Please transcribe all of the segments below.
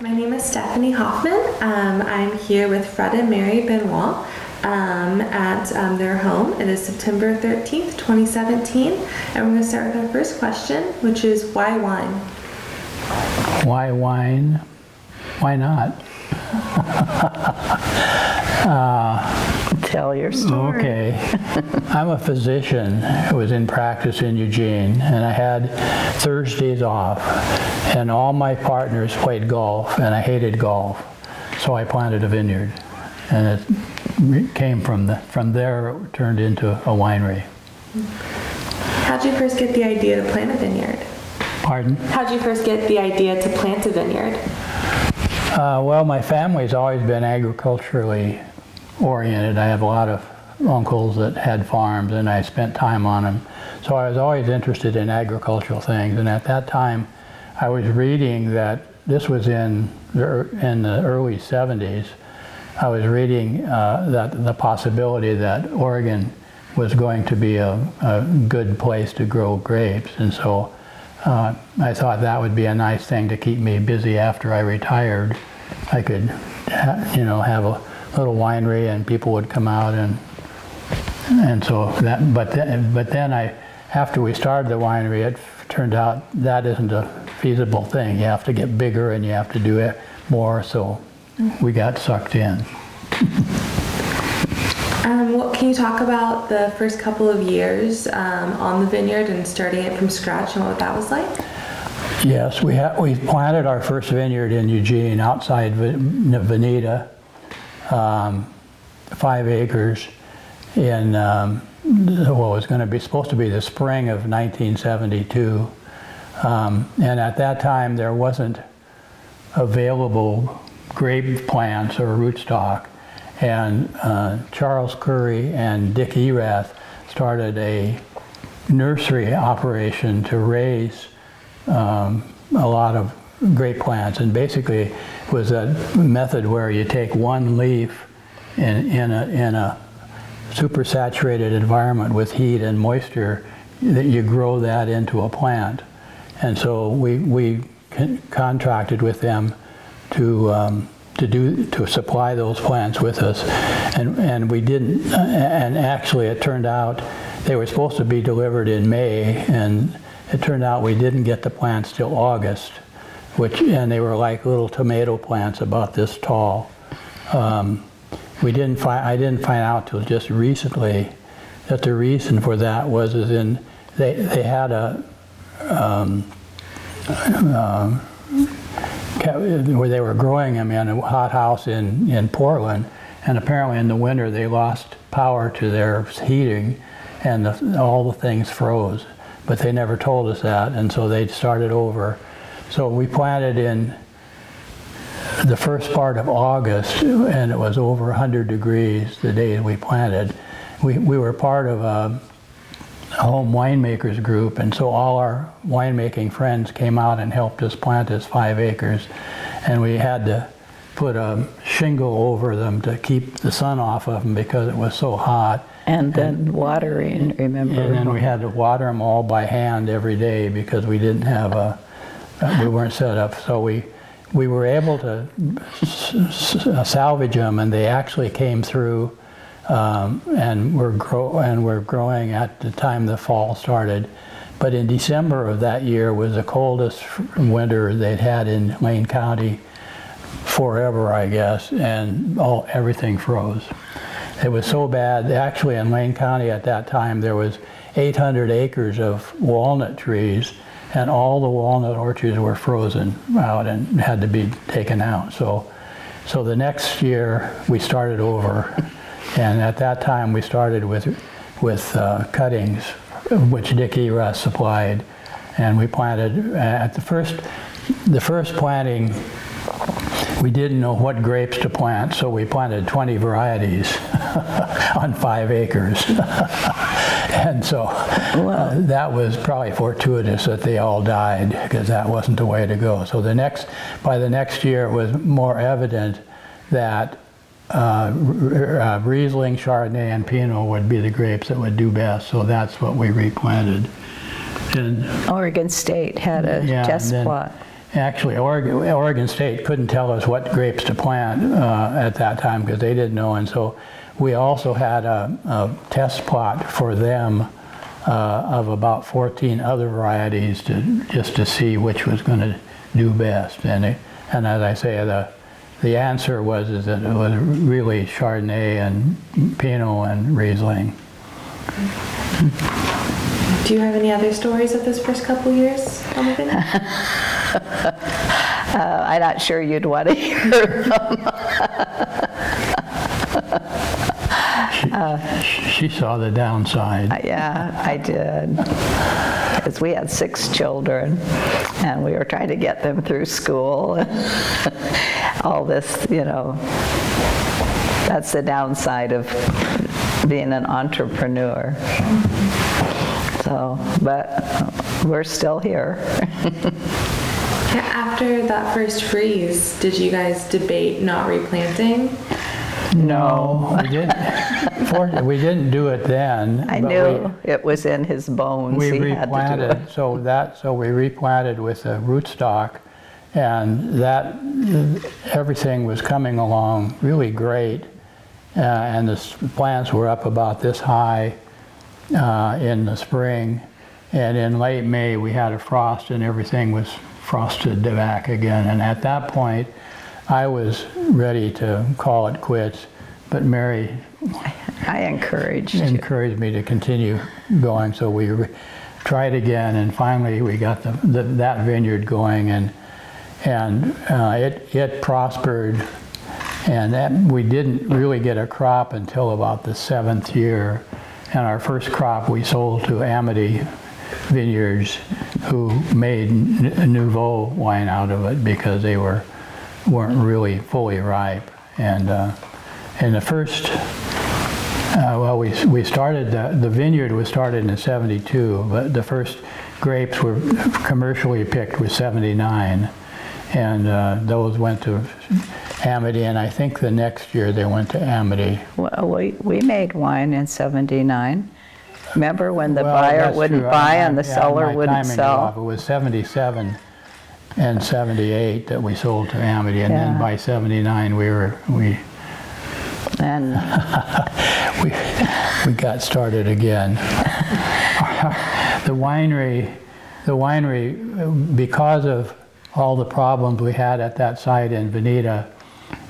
My name is Stephanie Hofmann. Um, I'm here with Fred and Mary Benoit um, at um, their home. It is September 13th, 2017. And we're going to start with our first question, which is why wine? Why wine? Why not? Tell your story. Okay. I'm a physician who was in practice in Eugene, and I had Thursdays off, and all my partners played golf, and I hated golf. So I planted a vineyard, and it came from, the, from there, it turned into a winery. How'd you first get the idea to plant a vineyard? Pardon? How'd you first get the idea to plant a vineyard? Uh, well, my family's always been agriculturally oriented. I have a lot of uncles that had farms, and I spent time on them. So I was always interested in agricultural things. And at that time, I was reading that this was in the, in the early 70s. I was reading uh, that the possibility that Oregon was going to be a, a good place to grow grapes, and so uh, I thought that would be a nice thing to keep me busy after I retired. I could, you know, have a little winery, and people would come out and and so that. But then, but then I, after we started the winery, it turned out that isn't a feasible thing. You have to get bigger, and you have to do it more. So we got sucked in. Um, what, can you talk about the first couple of years um, on the vineyard and starting it from scratch and what that was like? Yes, we ha- we planted our first vineyard in Eugene, outside Veneta, um, five acres, in um, what was going to be supposed to be the spring of 1972. Um, and at that time, there wasn't available grape plants or rootstock. And uh, Charles Coury and Dick Erath started a nursery operation to raise um, a lot of grape plants. And basically, it was a method where you take one leaf in, in, a, in a supersaturated environment with heat and moisture, that you grow that into a plant. And so we, we con- contracted with them to, um, to, do, to supply those plants with us. And, and we didn't, and actually it turned out they were supposed to be delivered in May, and it turned out we didn't get the plants till August, which, and they were like little tomato plants about this tall. Um, we didn't find, I didn't find out till just recently that the reason for that was is in, they, they had a, um, um, where they were growing them in a hot house in, in Portland, and apparently in the winter they lost power to their heating, and the, all the things froze. But they never told us that, and so they started over. So we planted in the first part of August, and it was over 100 degrees the day we planted. We, we were part of a, a home winemakers group, and so all our winemaking friends came out and helped us plant this five acres. And we had to put a shingle over them to keep the sun off of them because it was so hot. And then watering, remember? And then we had to water them all by hand every day because we didn't have a, uh, we weren't set up. So we, we were able to s- salvage them, and they actually came through, um, and were grow and were growing at the time the fall started. But in December of that year was the coldest winter they'd had in Lane County forever, I guess, and all everything froze. It was so bad. Actually, in Lane County at that time, there was 800 acres of walnut trees, and all the walnut orchards were frozen out and had to be taken out. So, so the next year we started over, and at that time we started with with uh, cuttings, which Dick Erath supplied, and we planted uh, at the first the first planting we didn't know what grapes to plant, so we planted 20 varieties on five acres. and so uh, that was probably fortuitous that they all died because that wasn't the way to go. So the next, by the next year, it was more evident that uh, R- uh, Riesling, Chardonnay, and Pinot would be the grapes that would do best. So that's what we replanted. And Oregon State had a yeah, test plot. Actually, Oregon, Oregon State couldn't tell us what grapes to plant uh, at that time because they didn't know, and so we also had a, a test plot for them uh, of about 14 other varieties to just to see which was going to do best. And it, and as I say, the the answer was is that it was really Chardonnay and Pinot and Riesling. Do you have any other stories of those first couple years on the vineyard? Uh, I'm not sure you'd want to hear them. She saw the downside. Yeah, I did. Because we had six children, and we were trying to get them through school. All this, you know, that's the downside of being an entrepreneur. So, but we're still here. After that first freeze, did you guys debate not replanting? No, we didn't. for- We didn't do it then. I but we- knew it was in his bones. We He had to do it. replanted, so that, so we replanted with the rootstock, and that, everything was coming along really great. Uh, And the s- plants were up about this high uh, in the spring. And in late May, we had a frost and everything was frosted back again. And at that point, I was ready to call it quits, but Mary I encouraged you. encouraged me to continue going. So we re- tried again, and finally we got the, the, that vineyard going, and and uh, it it prospered. And that, we didn't really get a crop until about the seventh year. And our first crop we sold to Amity Vineyards, who made Nouveau wine out of it because they were weren't really fully ripe. And uh, in the first uh, well, we, we started, the, the vineyard was started in 72, but the first grapes were commercially picked was 79. And uh, those went to Amity, and I think the next year they went to Amity. Well, we, we made wine in 79. Remember when the Well, buyer that's wouldn't true. buy I- and the yeah, seller my wouldn't timing is off. sell? It was 77 and 78 that we sold to Amity, and then Yeah. by 79 we were, we, And we, we got started again. the winery, the winery, because of all the problems we had at that site in Veneta,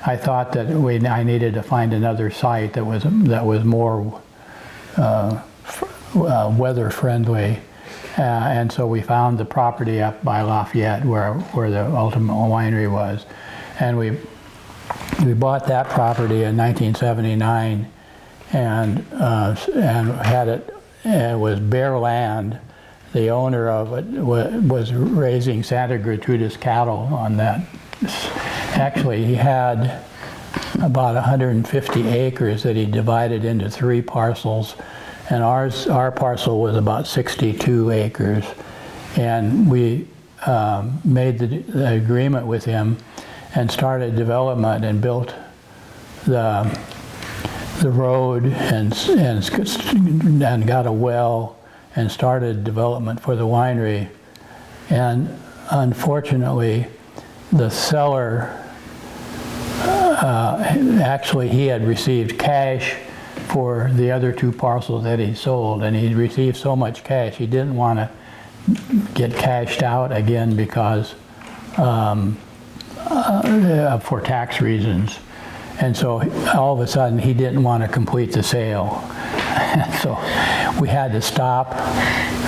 I thought that we, I needed to find another site that was that was more uh, uh, weather friendly. Uh, and so we found the property up by Lafayette where, where the ultimate winery was. And we we bought that property in 1979 and, uh, and had it, it was bare land. The owner of it wa- was raising Santa Gertrudis cattle on that. Actually, he had about 150 acres that he divided into three parcels. And ours, our parcel was about 62 acres. And we um, made the, the agreement with him and started development and built the, the road and, and, and got a well and started development for the winery. And unfortunately, the seller, uh, actually, he had received cash for the other two parcels that he sold, and he received so much cash, he didn't want to get cashed out again because um, uh, for tax reasons. And so all of a sudden, he didn't want to complete the sale. so we had to stop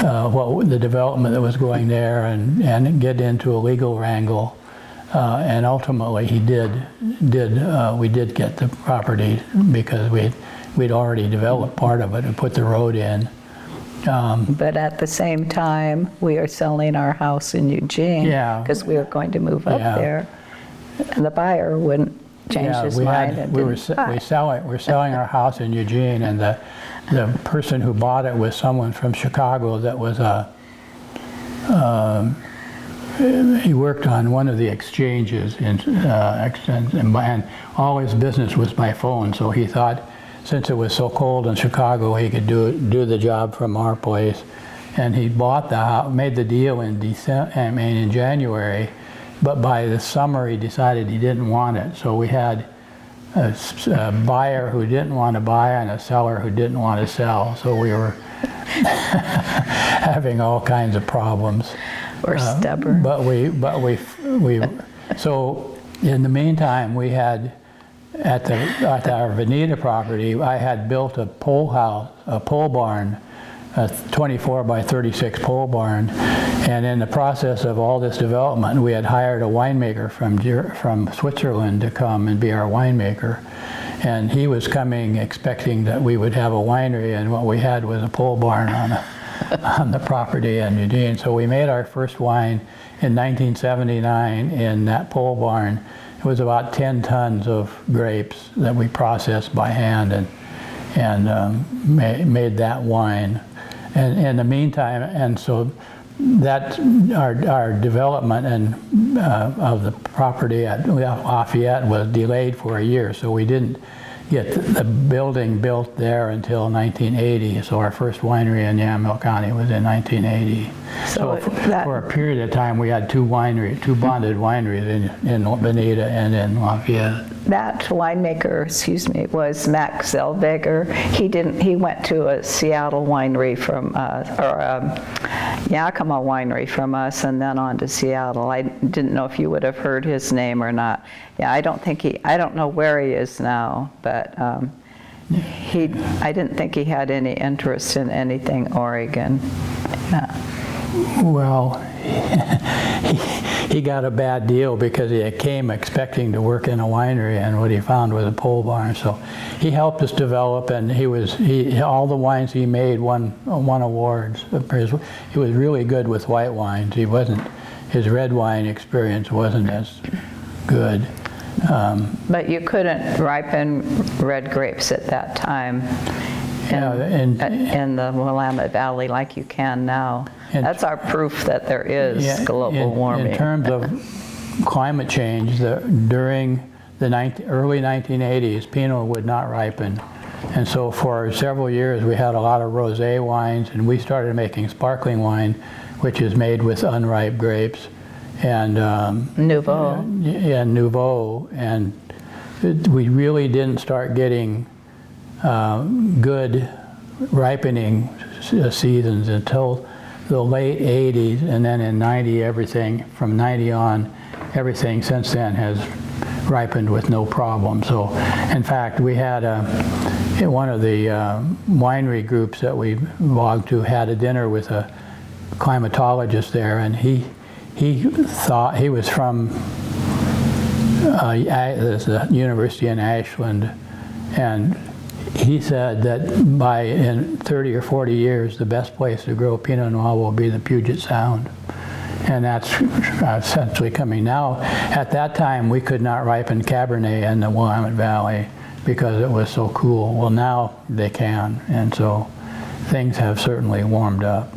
uh, what the development that was going there and, and get into a legal wrangle. Uh, and ultimately, he did did uh, we did get the property because we we'd already developed part of it and put the road in. But at the same time, we are selling our house in Eugene. Yeah. Because we were going to move up Yeah. there. And the buyer wouldn't change Yeah, his we mind had, and we were, didn't se- buy. we selling, we're selling our house in Eugene, and the, the person who bought it was someone from Chicago that was a, um, he worked on one of the exchanges in, uh, ex- and, and all his business was by phone, so he thought, since it was so cold in Chicago, he could do, do the job from our place. And he bought the, house, made the deal in December, I mean, in January, but by the summer, he decided he didn't want it. So we had a buyer who didn't want to buy and a seller who didn't want to sell. So we were having all kinds of problems. Or uh, stubborn. But we, but we, we, so in the meantime, we had, at the, at our Veneta property, I had built a pole house, a pole barn, a 24 by 36 pole barn. And in the process of all this development, we had hired a winemaker from, from Switzerland to come and be our winemaker. And he was coming expecting that we would have a winery, and what we had was a pole barn on a, on the property in Eugene. So we made our first wine in 1979 in that pole barn. It was about 10 tons of grapes that we processed by hand and, and um, ma- made that wine. And in the meantime, and so that our, our development and uh, of the property at Lafayette was delayed for a year, so we didn't get the building built there until 1980. So our first winery in Yamhill County was in 1980. So for, that- for a period of time, we had two winery, two bonded wineries in, in Veneta and in Lafayette. That winemaker, excuse me, was Max Zellweger. He didn't. He went to a Seattle winery from, uh, or um, Yakima winery from us, and then on to Seattle. I didn't know if you would have heard his name or not. Yeah, I don't think he. I don't know where he is now, but um, he. I didn't think he had any interest in anything Oregon. Yeah. Well, he, he got a bad deal because he came expecting to work in a winery, and what he found was a pole barn. So he helped us develop, and he was he all the wines he made won won awards. He was really good with white wines. He wasn't his red wine experience wasn't as good. Um, But you couldn't ripen red grapes at that time. in- Yeah, and- in the Willamette Valley like you can now. And- That's our proof that there is Yeah, global in- warming. In terms of climate change, the, during the 19, early 1980s, Pinot would not ripen. And so for several years, we had a lot of rosé wines, and we started making sparkling wine, which is made with unripe grapes. And um, Nouveau. yeah, Nouveau, and it- we really didn't start getting uh, good ripening s- seasons until the late 80s, and then in 90, everything from 90 on, everything since then has ripened with no problem. So, in fact, we had a one of the uh, winery groups that we belonged to had a dinner with a climatologist there, and he he thought he was from uh, a university in Ashland, and he said that by in 30 or 40 years, the best place to grow Pinot Noir will be the Puget Sound. And that's essentially coming now. At that time, we could not ripen Cabernet in the Willamette Valley because it was so cool. Well, now they can, and so things have certainly warmed up.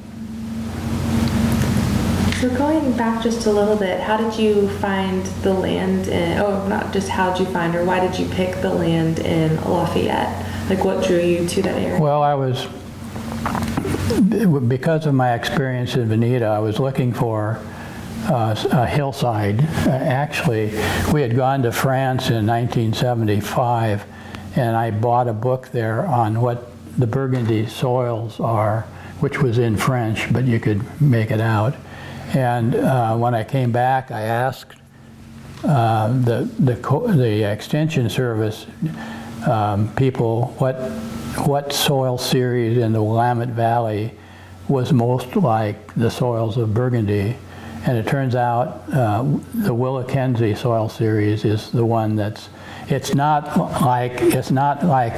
So going back just a little bit, how did you find the land in, oh, not just how did you find or why did you pick the land in Lafayette? Like what drew you to that area? Well, I was, because of my experience in Veneta, I was looking for uh, a hillside. Uh, Actually, we had gone to France in 1975, and I bought a book there on what the Burgundy soils are, which was in French, but you could make it out. And uh, when I came back, I asked uh, the, the, the extension service um, people what, what soil series in the Willamette Valley was most like the soils of Burgundy. And it turns out uh, the Willakenzie soil series is the one that's, it's not like, it's not like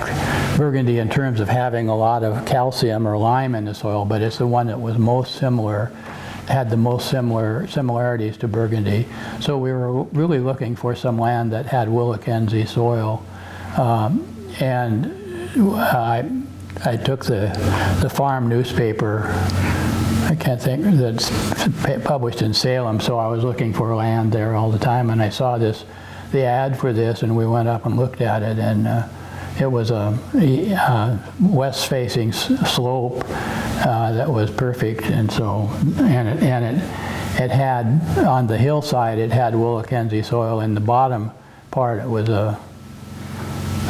Burgundy in terms of having a lot of calcium or lime in the soil, but it's the one that was most similar had the most similar similarities to Burgundy. So we were really looking for some land that had Willakenzie soil. Um, and I, I took the, the farm newspaper, I can't think, that's published in Salem, so I was looking for land there all the time, and I saw this, the ad for this, and we went up and looked at it, and uh, it was a, a, uh, west-facing slope uh, that was perfect, and so, and it, and it, it had, on the hillside, it had Willakenzie soil, in the bottom part, it was a,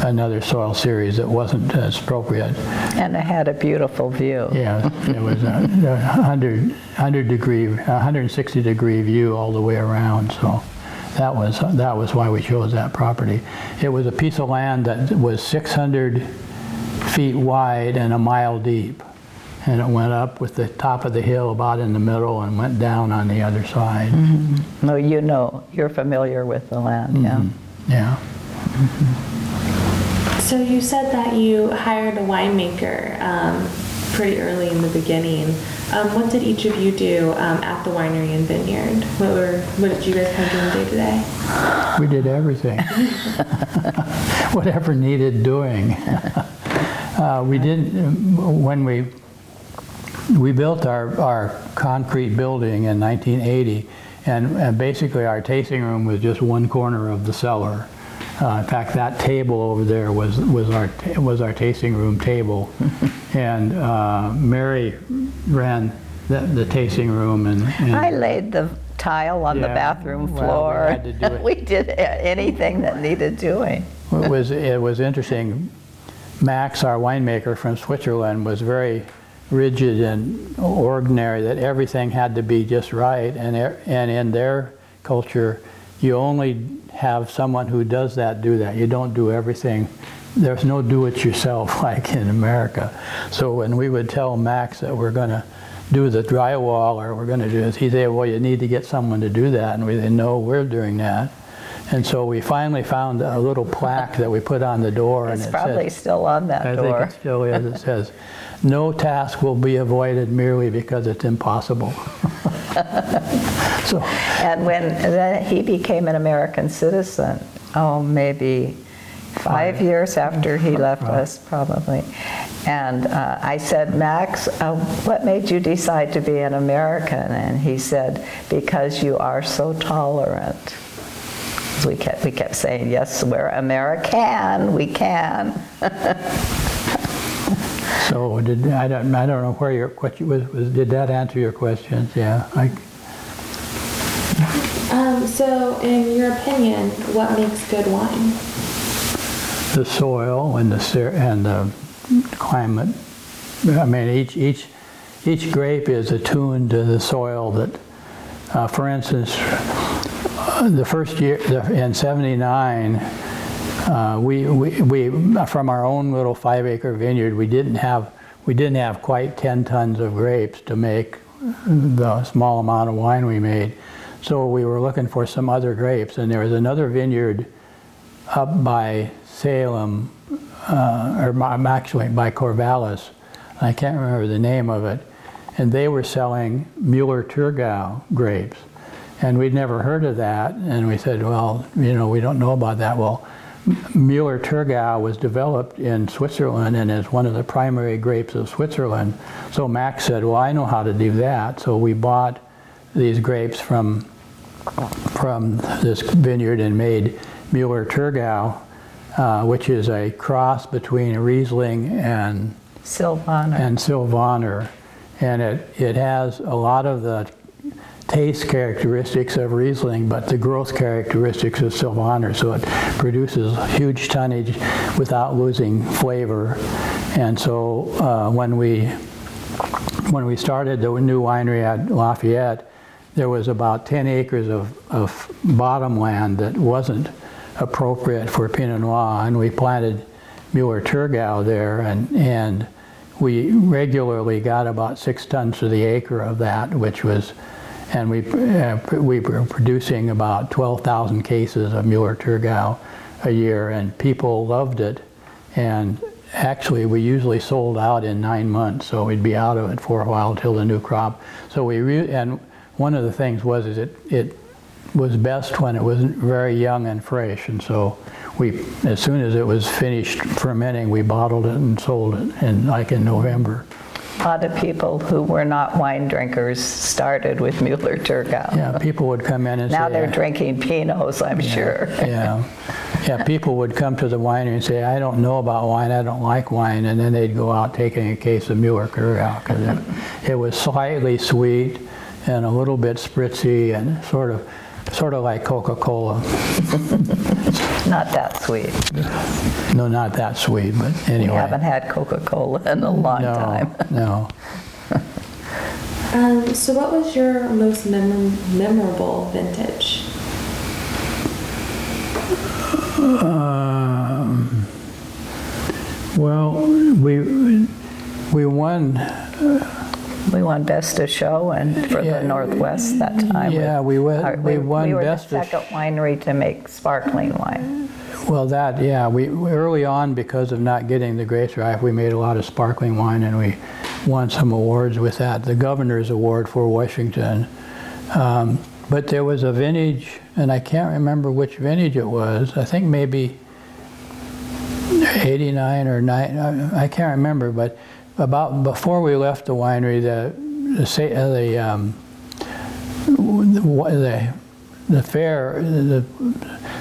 another soil series that wasn't as appropriate. And it had a beautiful view. Yeah, it was a 100, 100 degree, 160 degree view all the way around, so that was, that was why we chose that property. It was a piece of land that was 600 feet wide and a mile deep. And it went up with the top of the hill about in the middle and went down on the other side. Mm-hmm. No, you know, you're familiar with the land, yeah. Mm-hmm. Yeah. Mm-hmm. So you said that you hired a winemaker um, pretty early in the beginning. Um, what did each of you do um, at the winery and vineyard? What were what did you guys kind of do day to day? We did everything. Whatever needed doing. Uh, we didn't, when we, we built our, our concrete building in 1980, and, and basically our tasting room was just one corner of the cellar. Uh, in fact, that table over there was, was our, was our tasting room table. And uh, Mary ran the, the tasting room and. and- I laid the tile on the Yeah, bathroom well, we floor. had to do it. We did anything that needed doing. It was, it was interesting. Max, our winemaker from Switzerland, was very rigid and ordinary, that everything had to be just right. And, and in their culture, you only have someone who does that do that. You don't do everything. There's no do-it-yourself like in America. So when we would tell Max that we're going to do the drywall or we're going to do this, he'd say, well, you need to get someone to do that. And we say, no, we're doing that. And so we finally found a little plaque that we put on the door. and It's it probably still on that I door. think it still is. It says, "No task will be avoided merely because it's impossible." so And when then he became an American citizen, oh, maybe five years after he left us, probably. And uh, I said, Max, uh, what made you decide to be an American? And he said, because you are so tolerant. We kept, we kept saying, yes, we're American, we can. so did I don't I don't know where your question was, was did that answer your questions? Yeah. I, Um, so, in your opinion, what makes good wine? the soil and the and the climate. I mean, each each each grape is attuned to the soil that, uh, for instance, uh, the first year the, in '79, uh, we, we we from our own little five-acre vineyard, we didn't have we didn't have quite 10 tons of grapes to make the small amount of wine we made. So we were looking for some other grapes, and there was another vineyard up by Salem, uh, or actually by Corvallis. I can't remember the name of it. And they were selling Müller-Thurgau grapes. And we'd never heard of that. And we said, well, you know, we don't know about that. Well, Müller-Thurgau was developed in Switzerland and is one of the primary grapes of Switzerland. So Max said, well, I know how to do that. So we bought these grapes from from this vineyard and made Müller-Thurgau, uh, which is a cross between Riesling and Sylvana. and Sylvaner, and it it has a lot of the taste characteristics of Riesling, but the growth characteristics of Sylvaner. So it produces huge tonnage without losing flavor. And so uh, when we when we started the new winery at Lafayette, there was about 10 acres of, of bottom land that wasn't appropriate for Pinot Noir, and we planted Müller-Thurgau there, and, and we regularly got about six tons to the acre of that, which was, and we, uh, we were producing about 12,000 cases of Müller-Thurgau a year, and people loved it. And actually, we usually sold out in nine months, so we'd be out of it for a while till the new crop. So we, re- and one of the things was, is it, it was best when it was very young and fresh, and so we, as soon as it was finished fermenting, we bottled it and sold it, in like in November. A lot of people who were not wine drinkers started with Müller-Thurgau. Yeah, people would come in and say. Now they're drinking Pinots, I'm sure. Yeah, yeah, people would come to the winery and say, I don't know about wine, I don't like wine, and then they'd go out taking a case of Müller-Thurgau, because it, it was slightly sweet and a little bit spritzy and sort of, sort of like Coca-Cola. Not that sweet. No, not that sweet, but anyway. We haven't had Coca-Cola in a long No, time. No, Um, so, what was your most mem- memorable vintage? Um, well, we, we won We won Best of Show and for Yeah. the Northwest that time. Yeah, we we, won- Our- we won We were the Best of second winery to make sparkling wine. Well, that, yeah, we, we- early on, because of not getting the Grace Rife, we made a lot of sparkling wine and we won some awards with that. The Governor's Award for Washington. Um, But there was a vintage, and I can't remember which vintage it was. I think maybe 89 or 9, I I can't remember, but about, before we left the winery, the, the, uh, the, um, the, the fair, the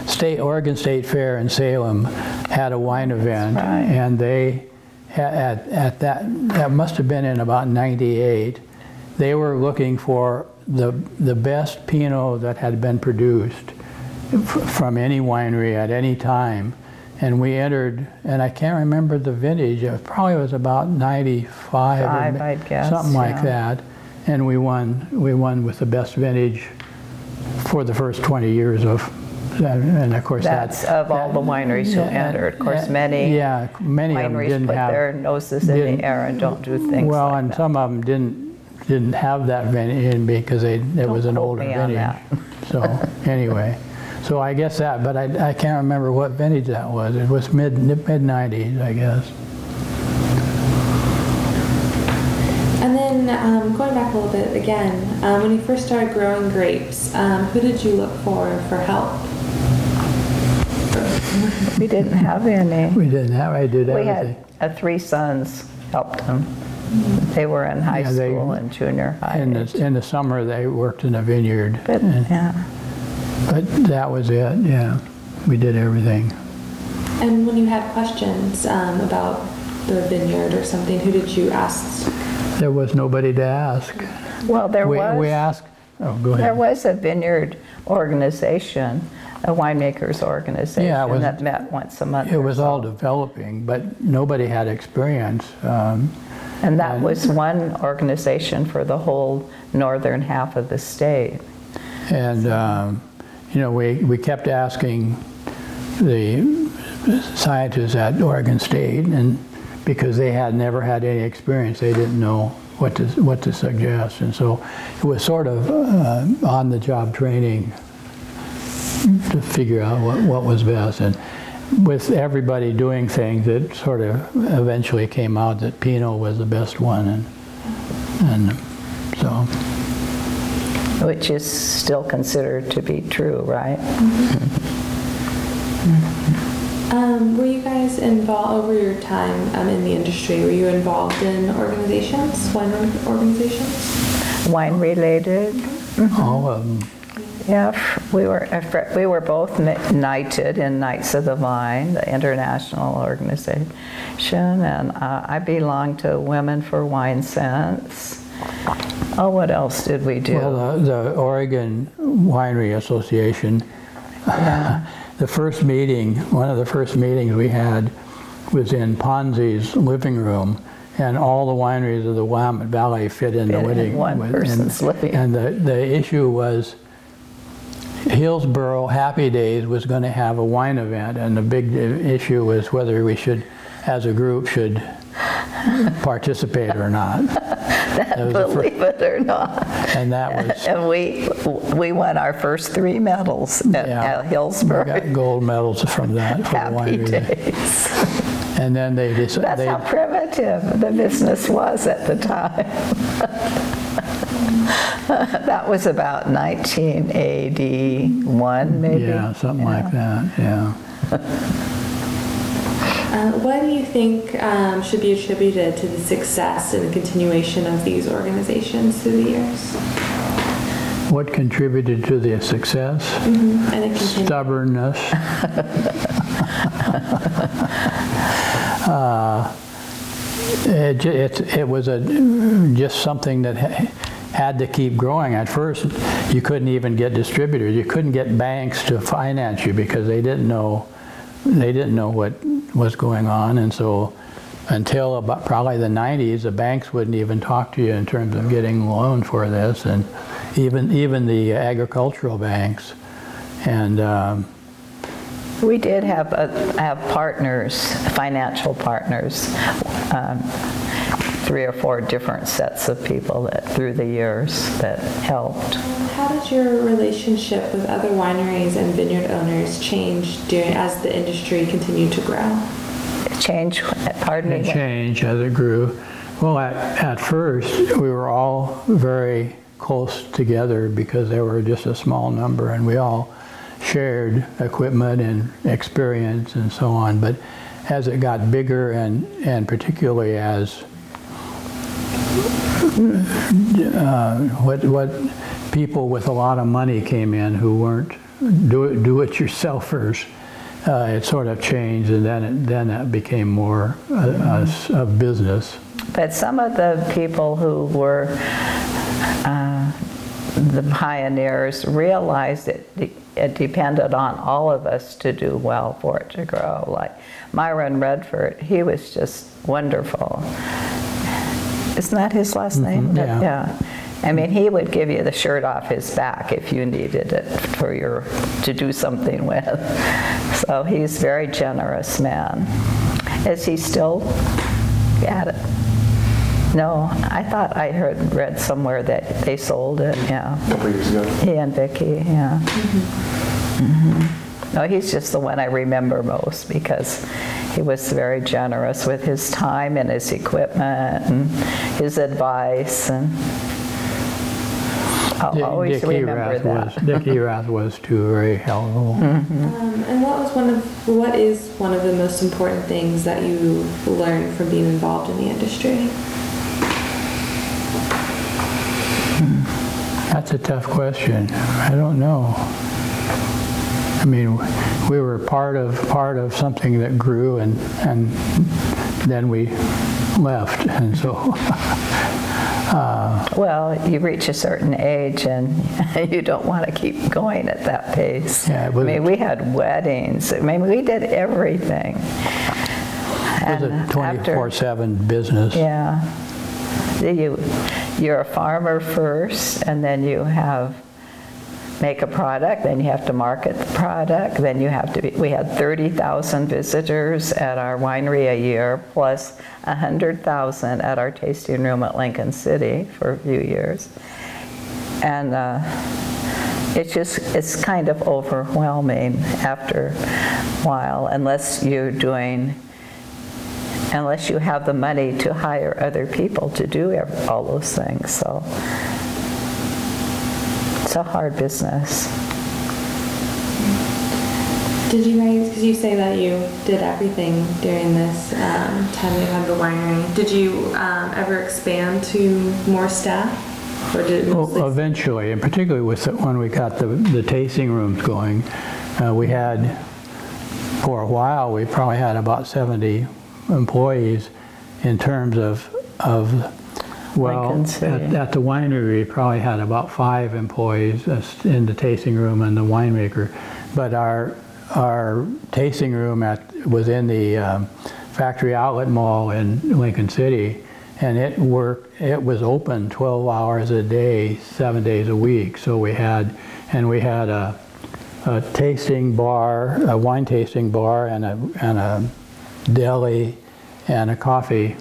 state, Oregon State Fair in Salem had a wine event. right. And they, at, at that, that must have been in about 98, they were looking for the, the best Pinot that had been produced f- from any winery at any time. And we entered, and I can't remember the vintage, it probably was about 95. Five, I'd guess, Something like yeah. that. And we won, we won with the best vintage for the first 20 years of, and of course that. That's of all the wineries who Yeah, entered. Of course, many Yeah, many of them wineries didn't put have. their noses in the air and don't do things Well, like and that. some of them didn't, didn't have that vintage in because they, it was an older vintage. that. So, anyway, so I guess that, but I, I can't remember what vintage that was. It was mid, mid-nineties, I guess. And then um, going back a little bit again, um, when you first started growing grapes, um, who did you look for for help? We didn't have any. We didn't have, I did We everything. had uh, three sons helped them. They were in high Yeah, they- school and junior high. In the, in the summer, they worked in a vineyard. But, and- yeah. But that was it, yeah. We did everything. And when you had questions um, about the vineyard or something, who did you ask? There was nobody to ask. Well, there We, was. we asked, oh, go ahead. There was a vineyard organization, a winemakers organization yeah, was- that met once a month. It was so. all developing, but nobody had experience. Um, And that was one organization for the whole northern half of the state. And, um, you know, we, we kept asking the scientists at Oregon State, and because they had never had any experience, they didn't know what to, what to suggest. And so it was sort of uh, on-the-job training to figure out what, what was best. And with everybody doing things, it sort of eventually came out that Pinot was the best one. And, and so, Which is still considered to be true, right? Um, were you guys involved over your time um, in the industry? Were you involved in organizations, wine organizations? Wine related. all of them. Yeah, we were we were both knighted in Knights of the Vine, the international organization, and uh, I belonged to Women for Wine Sense. Oh, what else did we do? Well, the, the Oregon Winery Association, Yeah. the first meeting, one of the first meetings we had was in Ponzi's living room, and all the wineries of the Willamette Valley fit in the Fit in one with- person's and, living. And the, the issue was Hillsboro Happy Days was going to have a wine event, and the big issue was whether we should, as a group, should participate or not. That the fir- believe it or not. And that was, And we, we won our first three medals at Yeah. at we got gold medals from that, for the Happy winery. days. And then they decided, That's they, how primitive the business was at the time. That was about 1981, maybe. yeah, something like that, yeah. Uh, what do you think um, should be attributed to the success and the continuation of these organizations through the years? What contributed to the success? And it continue- Stubbornness. Uh, It, it, it was a, just something that had to keep growing. At first, you couldn't even get distributors. You couldn't get banks to finance you because they didn't know, they didn't know what was going on. And so until about probably the 90s, the banks wouldn't even talk to you in terms of getting a loan for this. And even, even the agricultural banks. And um, We did have, uh, have partners, financial partners, um, three or four different sets of people that, through the years, that helped. How did your relationship with other wineries and vineyard owners change during as the industry continued to grow? Change, pardon me? changed as it grew. Well, at, at first, we were all very close together because there were just a small number and we all shared equipment and experience and so on. But as it got bigger and, and particularly as uh, what, what people with a lot of money came in who weren't do, do-it-yourselfers, uh, it sort of changed and then it, then it became more a, a s- a business. But some of the people who were uh, the pioneers realized it, it depended on all of us to do well for it to grow. Like Myron Redford, he was just wonderful. Isn't that his last name? yeah. I mean, he would give you the shirt off his back if you needed it for your to do something with. So he's a very generous man. Is he still at it? No, I thought I heard read somewhere that they sold it. Yeah, a couple years ago. he and Vicky. Yeah. Mhm. No, he's just the one I remember most because he was very generous with his time and his equipment and his advice and. I'll Dick- always Dick remember Erath that. was, Dick Erath was too very helpful. Um, and what was one of what is one of the most important things that you learned from being involved in the industry? That's a tough question. I don't know. I mean, we were part of part of something that grew, and and then we left, and so Well, you reach a certain age and you don't want to keep going at that pace. Yeah, was- I mean, we had weddings. I mean, we did everything. it was a And after- 24/7 business. Yeah. You, you're a farmer first, and then you have, make a product, then you have to market the product, then you have to be, we had 30,000 visitors at our winery a year, plus 100,000 at our tasting room at Lincoln City for a few years. And uh, it's just, it's kind of overwhelming after a while, unless you're doing unless you have the money to hire other people to do all those things. So it's a hard business. Did you guys? Because you say that you did everything during this um, time you had the winery. Did you um, ever expand to more staff, or did it? Well, eventually, and particularly with the, when we got the, the tasting rooms going, uh, we had, for a while, we probably had about 70 employees in terms of, of well, Lincoln at, City. at the winery, we probably had about five employees uh, in the tasting room and the winemaker. But our, our tasting room at, was in the um, factory outlet mall in Lincoln City, and it worked, it was open 12 hours a day, seven days a week. So we had, and we had a, a tasting bar, a wine tasting bar, and a, and a deli, and a coffee.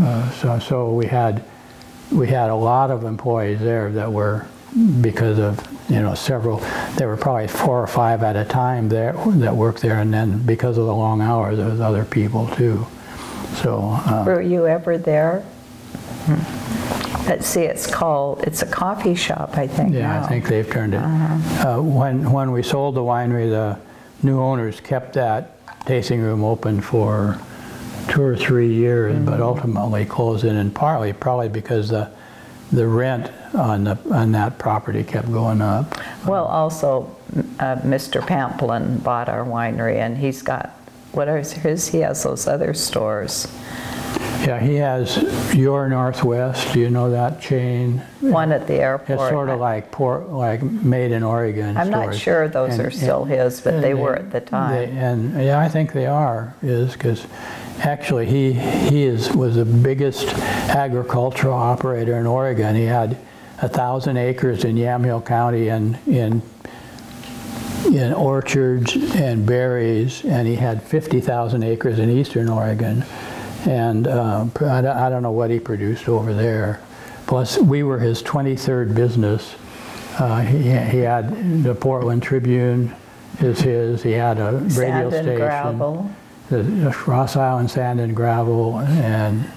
Uh, so, so we had we had a lot of employees there that were because of you know several. There were probably four or five at a time there that worked there, and then because of the long hours, there was other people too. So uh, Were you ever there? Let's see, it's called, it's a coffee shop, I think yeah, now. I think they've turned it. Uh, when when we sold the winery, the new owners kept that tasting room open for two or three years, but ultimately closed in, and partly probably because the the rent on the on that property kept going up. Well, also, uh, Mr. Pamplin bought our winery, and he's got, what is his, he has those other stores. Yeah, he has Your Northwest. Do you know that chain? One at the airport. It's sort of like port, like made in Oregon. I'm not sure those And- are still and- his, but they and were at the they- time. and yeah, I think they are. Is because actually he he is was the biggest agricultural operator in Oregon. He had a thousand acres in Yamhill County and in in orchards and berries, and he had 50,000 acres in eastern Oregon. And uh, I, don't, I don't know what he produced over there. Plus, we were his 23rd business. Uh, he, he had the Portland Tribune is his. He had a radio Sand and station. gravel. The Ross Island Sand and Gravel, and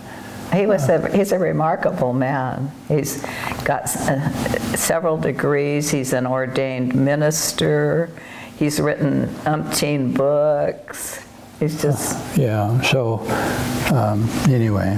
He was a, he's a remarkable man. He's got uh, several degrees. He's an ordained minister. He's written umpteen books. He's just, yeah. So um, anyway,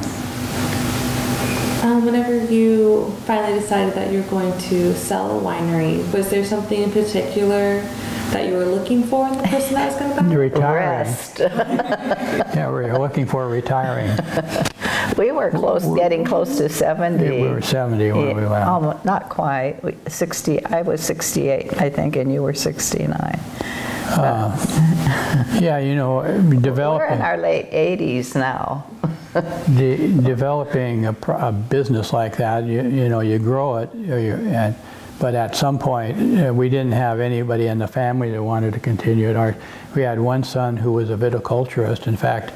Um, whenever you finally decided that you were going to sell a winery, was there something in particular that you were looking for in the person that was going to buy? it? retiring. rest. Yeah, we were looking for retiring. We were close, getting close to 70. We were 70 when we Yeah, left. almo- Not quite. We- 60, I was 68, I think, and you were 69. Uh, yeah, you know, We're in developing our late 80s now. de- developing a, pro- a business like that, you, you know, you grow it, or you, and but at some point, uh, we didn't have anybody in the family that wanted to continue it. Our, we had one son who was a viticulturist. In fact,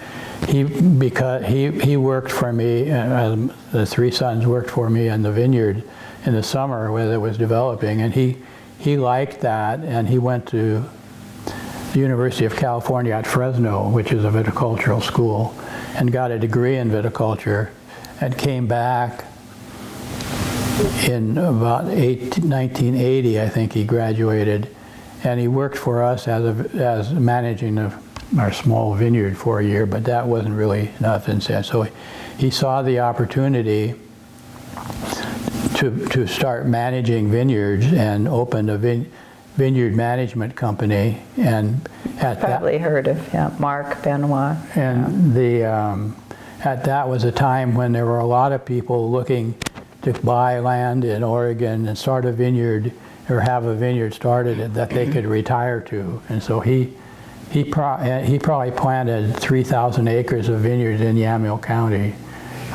he because he he worked for me. Uh, the three sons worked for me in the vineyard in the summer where it was developing, and he he liked that, and he went to the University of California at Fresno, which is a viticultural school, and got a degree in viticulture, and came back in about eight, 1980, I think he graduated, and he worked for us as a, as managing of our small vineyard for a year, but that wasn't really nothing. So he saw the opportunity to, to start managing vineyards and opened a vin, vineyard management company. And at that, Probably heard of him, Mark Benoit. and the um, at that was a time when there were a lot of people looking to buy land in Oregon and start a vineyard or have a vineyard started that they could retire to. And so he he pro- he probably planted 3,000 acres of vineyards in Yamhill County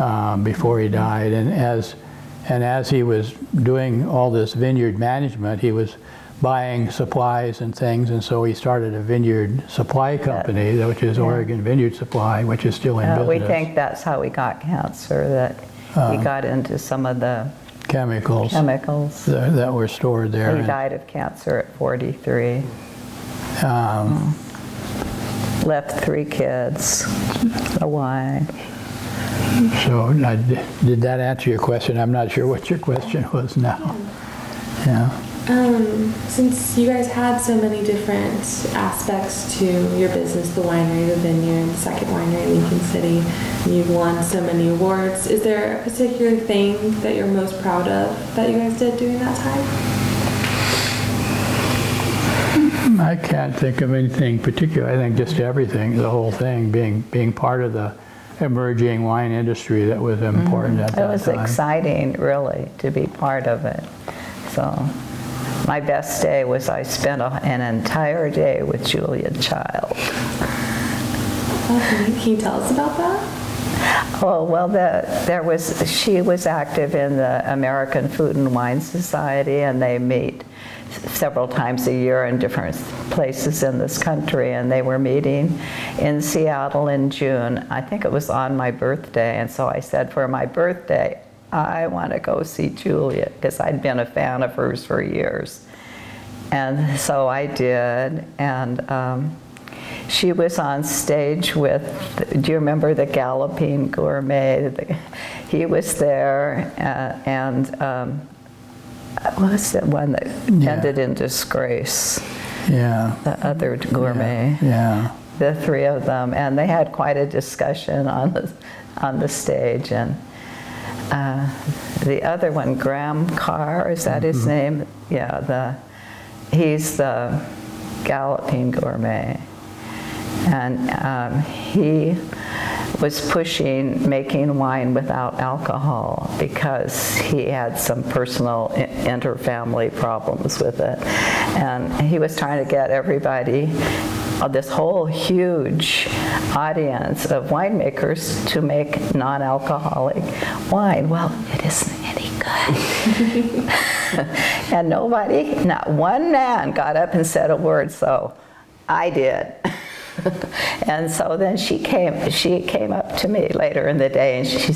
um, before he died. And as and as he was doing all this vineyard management, he was buying supplies and things, and so he started a vineyard supply company, which is Oregon Vineyard Supply, which is still in Uh, We think that's how he got cancer, that he got into some of the Chemicals chemicals. that, that were stored there. He And, died of cancer at 43. um, Left three kids, a wife. so I, did that answer your question? I'm not sure what your question was now. Yeah. Um, since you guys had so many different aspects to your business, the winery, the vineyard, the second winery in Lincoln City, and you've won so many awards, is there a particular thing that you're most proud of that you guys did during that time? I can't think of anything particular. I think just everything, the whole thing, being being part of the emerging wine industry that was important at that time. It was time. exciting, really, to be part of it. So, my best day was I spent a, an entire day with Julia Child. Oh, can, you, can you tell us about that? Oh, well, the, there was, she was active in the American Food and Wine Society, and they meet several times a year in different places in this country, and they were meeting in Seattle in June. I think it was on my birthday, and so I said, for my birthday, I want to go see Julia because I'd been a fan of hers for years. And so I did. And um, she was on stage with, do you remember the Galloping Gourmet? The- He was there uh, and um, what was the one that Yeah. ended in disgrace? Yeah. The other gourmet Yeah. the three of them, and they had quite a discussion on the on the stage. And uh, the other one, Graham Kerr, is that his name? Yeah, the he's the galloping gourmet, and um, he was pushing making wine without alcohol because he had some personal inter-family problems with it. And he was trying to get everybody uh, this whole huge audience of winemakers to make non-alcoholic wine. Well it isn't any good. And nobody not one man got up and said a word so i did. And so then she came she came up to me later in the day and she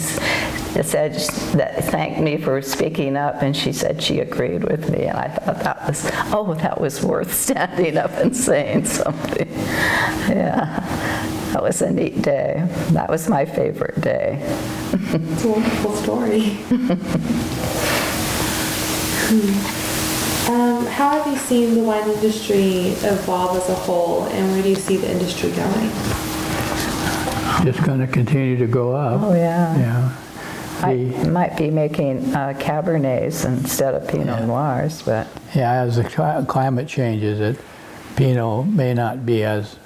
s- said that thanked me for speaking up and she said she agreed with me and I thought that was oh that was worth standing up and saying something yeah that was a neat day that was my favorite day It's a wonderful story. um, how have you seen the wine industry evolve as a whole, and where do you see the industry going? Just going to continue to go up. oh yeah Yeah. I might be making uh, Cabernets instead of Pinot Yeah. Noirs, but Yeah, as the cli- climate changes, it, Pinot may not be as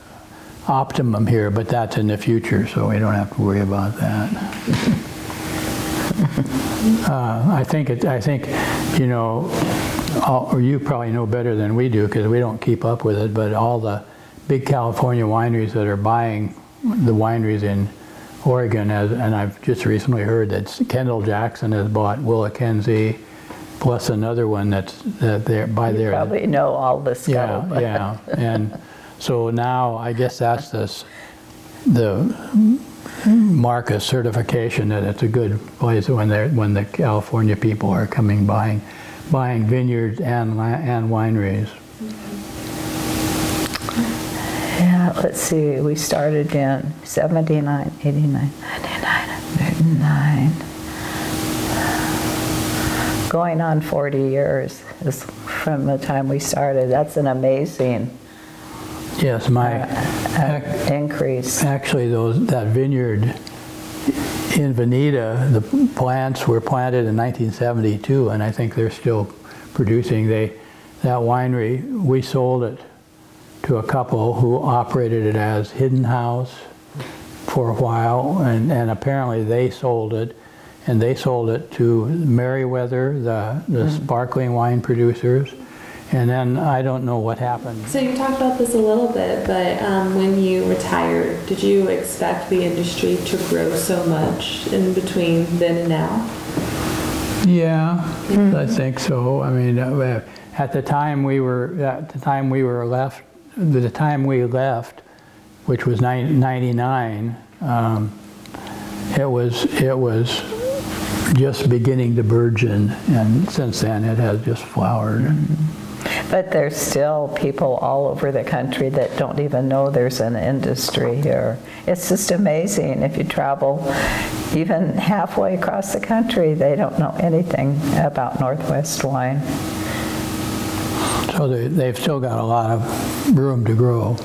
optimum here, but that's in the future, so we don't have to worry about that. Uh, I think, it, I think, you know, all, or you probably know better than we do because we don't keep up with it, but all the big California wineries that are buying the wineries in Oregon, as, and I've just recently heard that Kendall Jackson has bought Willakenzie, plus another one that's that they're by you their probably know all this. yeah, yeah. And so now I guess that's this, the mark of certification that it's a good place when they're, when the California people are coming buying, buying vineyards and, and wineries. Let's see, we started in 79, 89, 99, 109. Going on 40 years is from the time we started. That's an amazing Yes, my, uh, increase. actually those, that vineyard in Veneta, the plants were planted in 1972 and I think they're still producing. They, that winery, we sold it to a couple who operated it as Hidden House for a while, and, and apparently they sold it, and they sold it to Meriwether, the, the sparkling wine producers, and then I don't know what happened. So you talked about this a little bit, but um, when you retired, did you expect the industry to grow so much in between then and now? Yeah, I think so. I mean, uh, at the time we were, at the time we were left, the time we left, which was nine- 99, um, it was, it was just beginning to burgeon, and since then it has just flowered. But there's still people all over the country that don't even know there's an industry here. It's just amazing. If you travel even halfway across the country, they don't know anything about Northwest wine. So they, they've still got a lot of room to grow.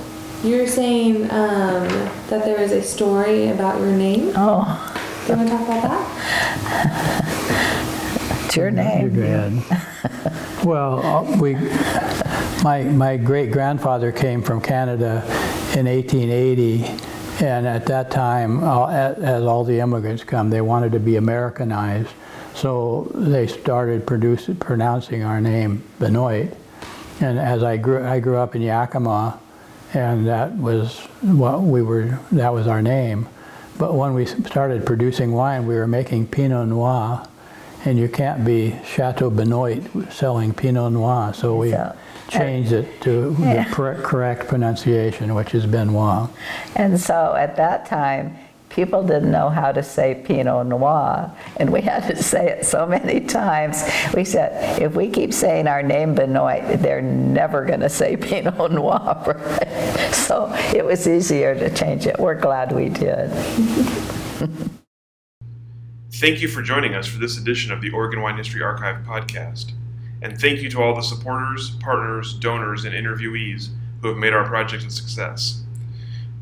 You were saying um, that there was a story about your name. Oh, Do you want to talk about that? it's your You're name. good. Well, uh, we, my, my great grandfather came from Canada in 1880, and at that time, uh, a- as all the immigrants come, they wanted to be Americanized. So they started produce, pronouncing our name Benoit. And as I grew, I grew up in Yakima, and that was what we were, that was our name. But when we started producing wine, we were making Pinot Noir, and you can't be Chateau Benoit selling Pinot Noir, so we So- changed it to the Yeah. cor- correct pronunciation, which is Benoit. And so at that time, people didn't know how to say Pinot Noir, and we had to say it so many times. We said, if we keep saying our name Benoit, they're never going to say Pinot Noir, right? So it was easier to change it. We're glad we did. Thank you for joining us for this edition of the Oregon Wine History Archive podcast. And thank you to all the supporters, partners, donors, and interviewees who have made our project a success.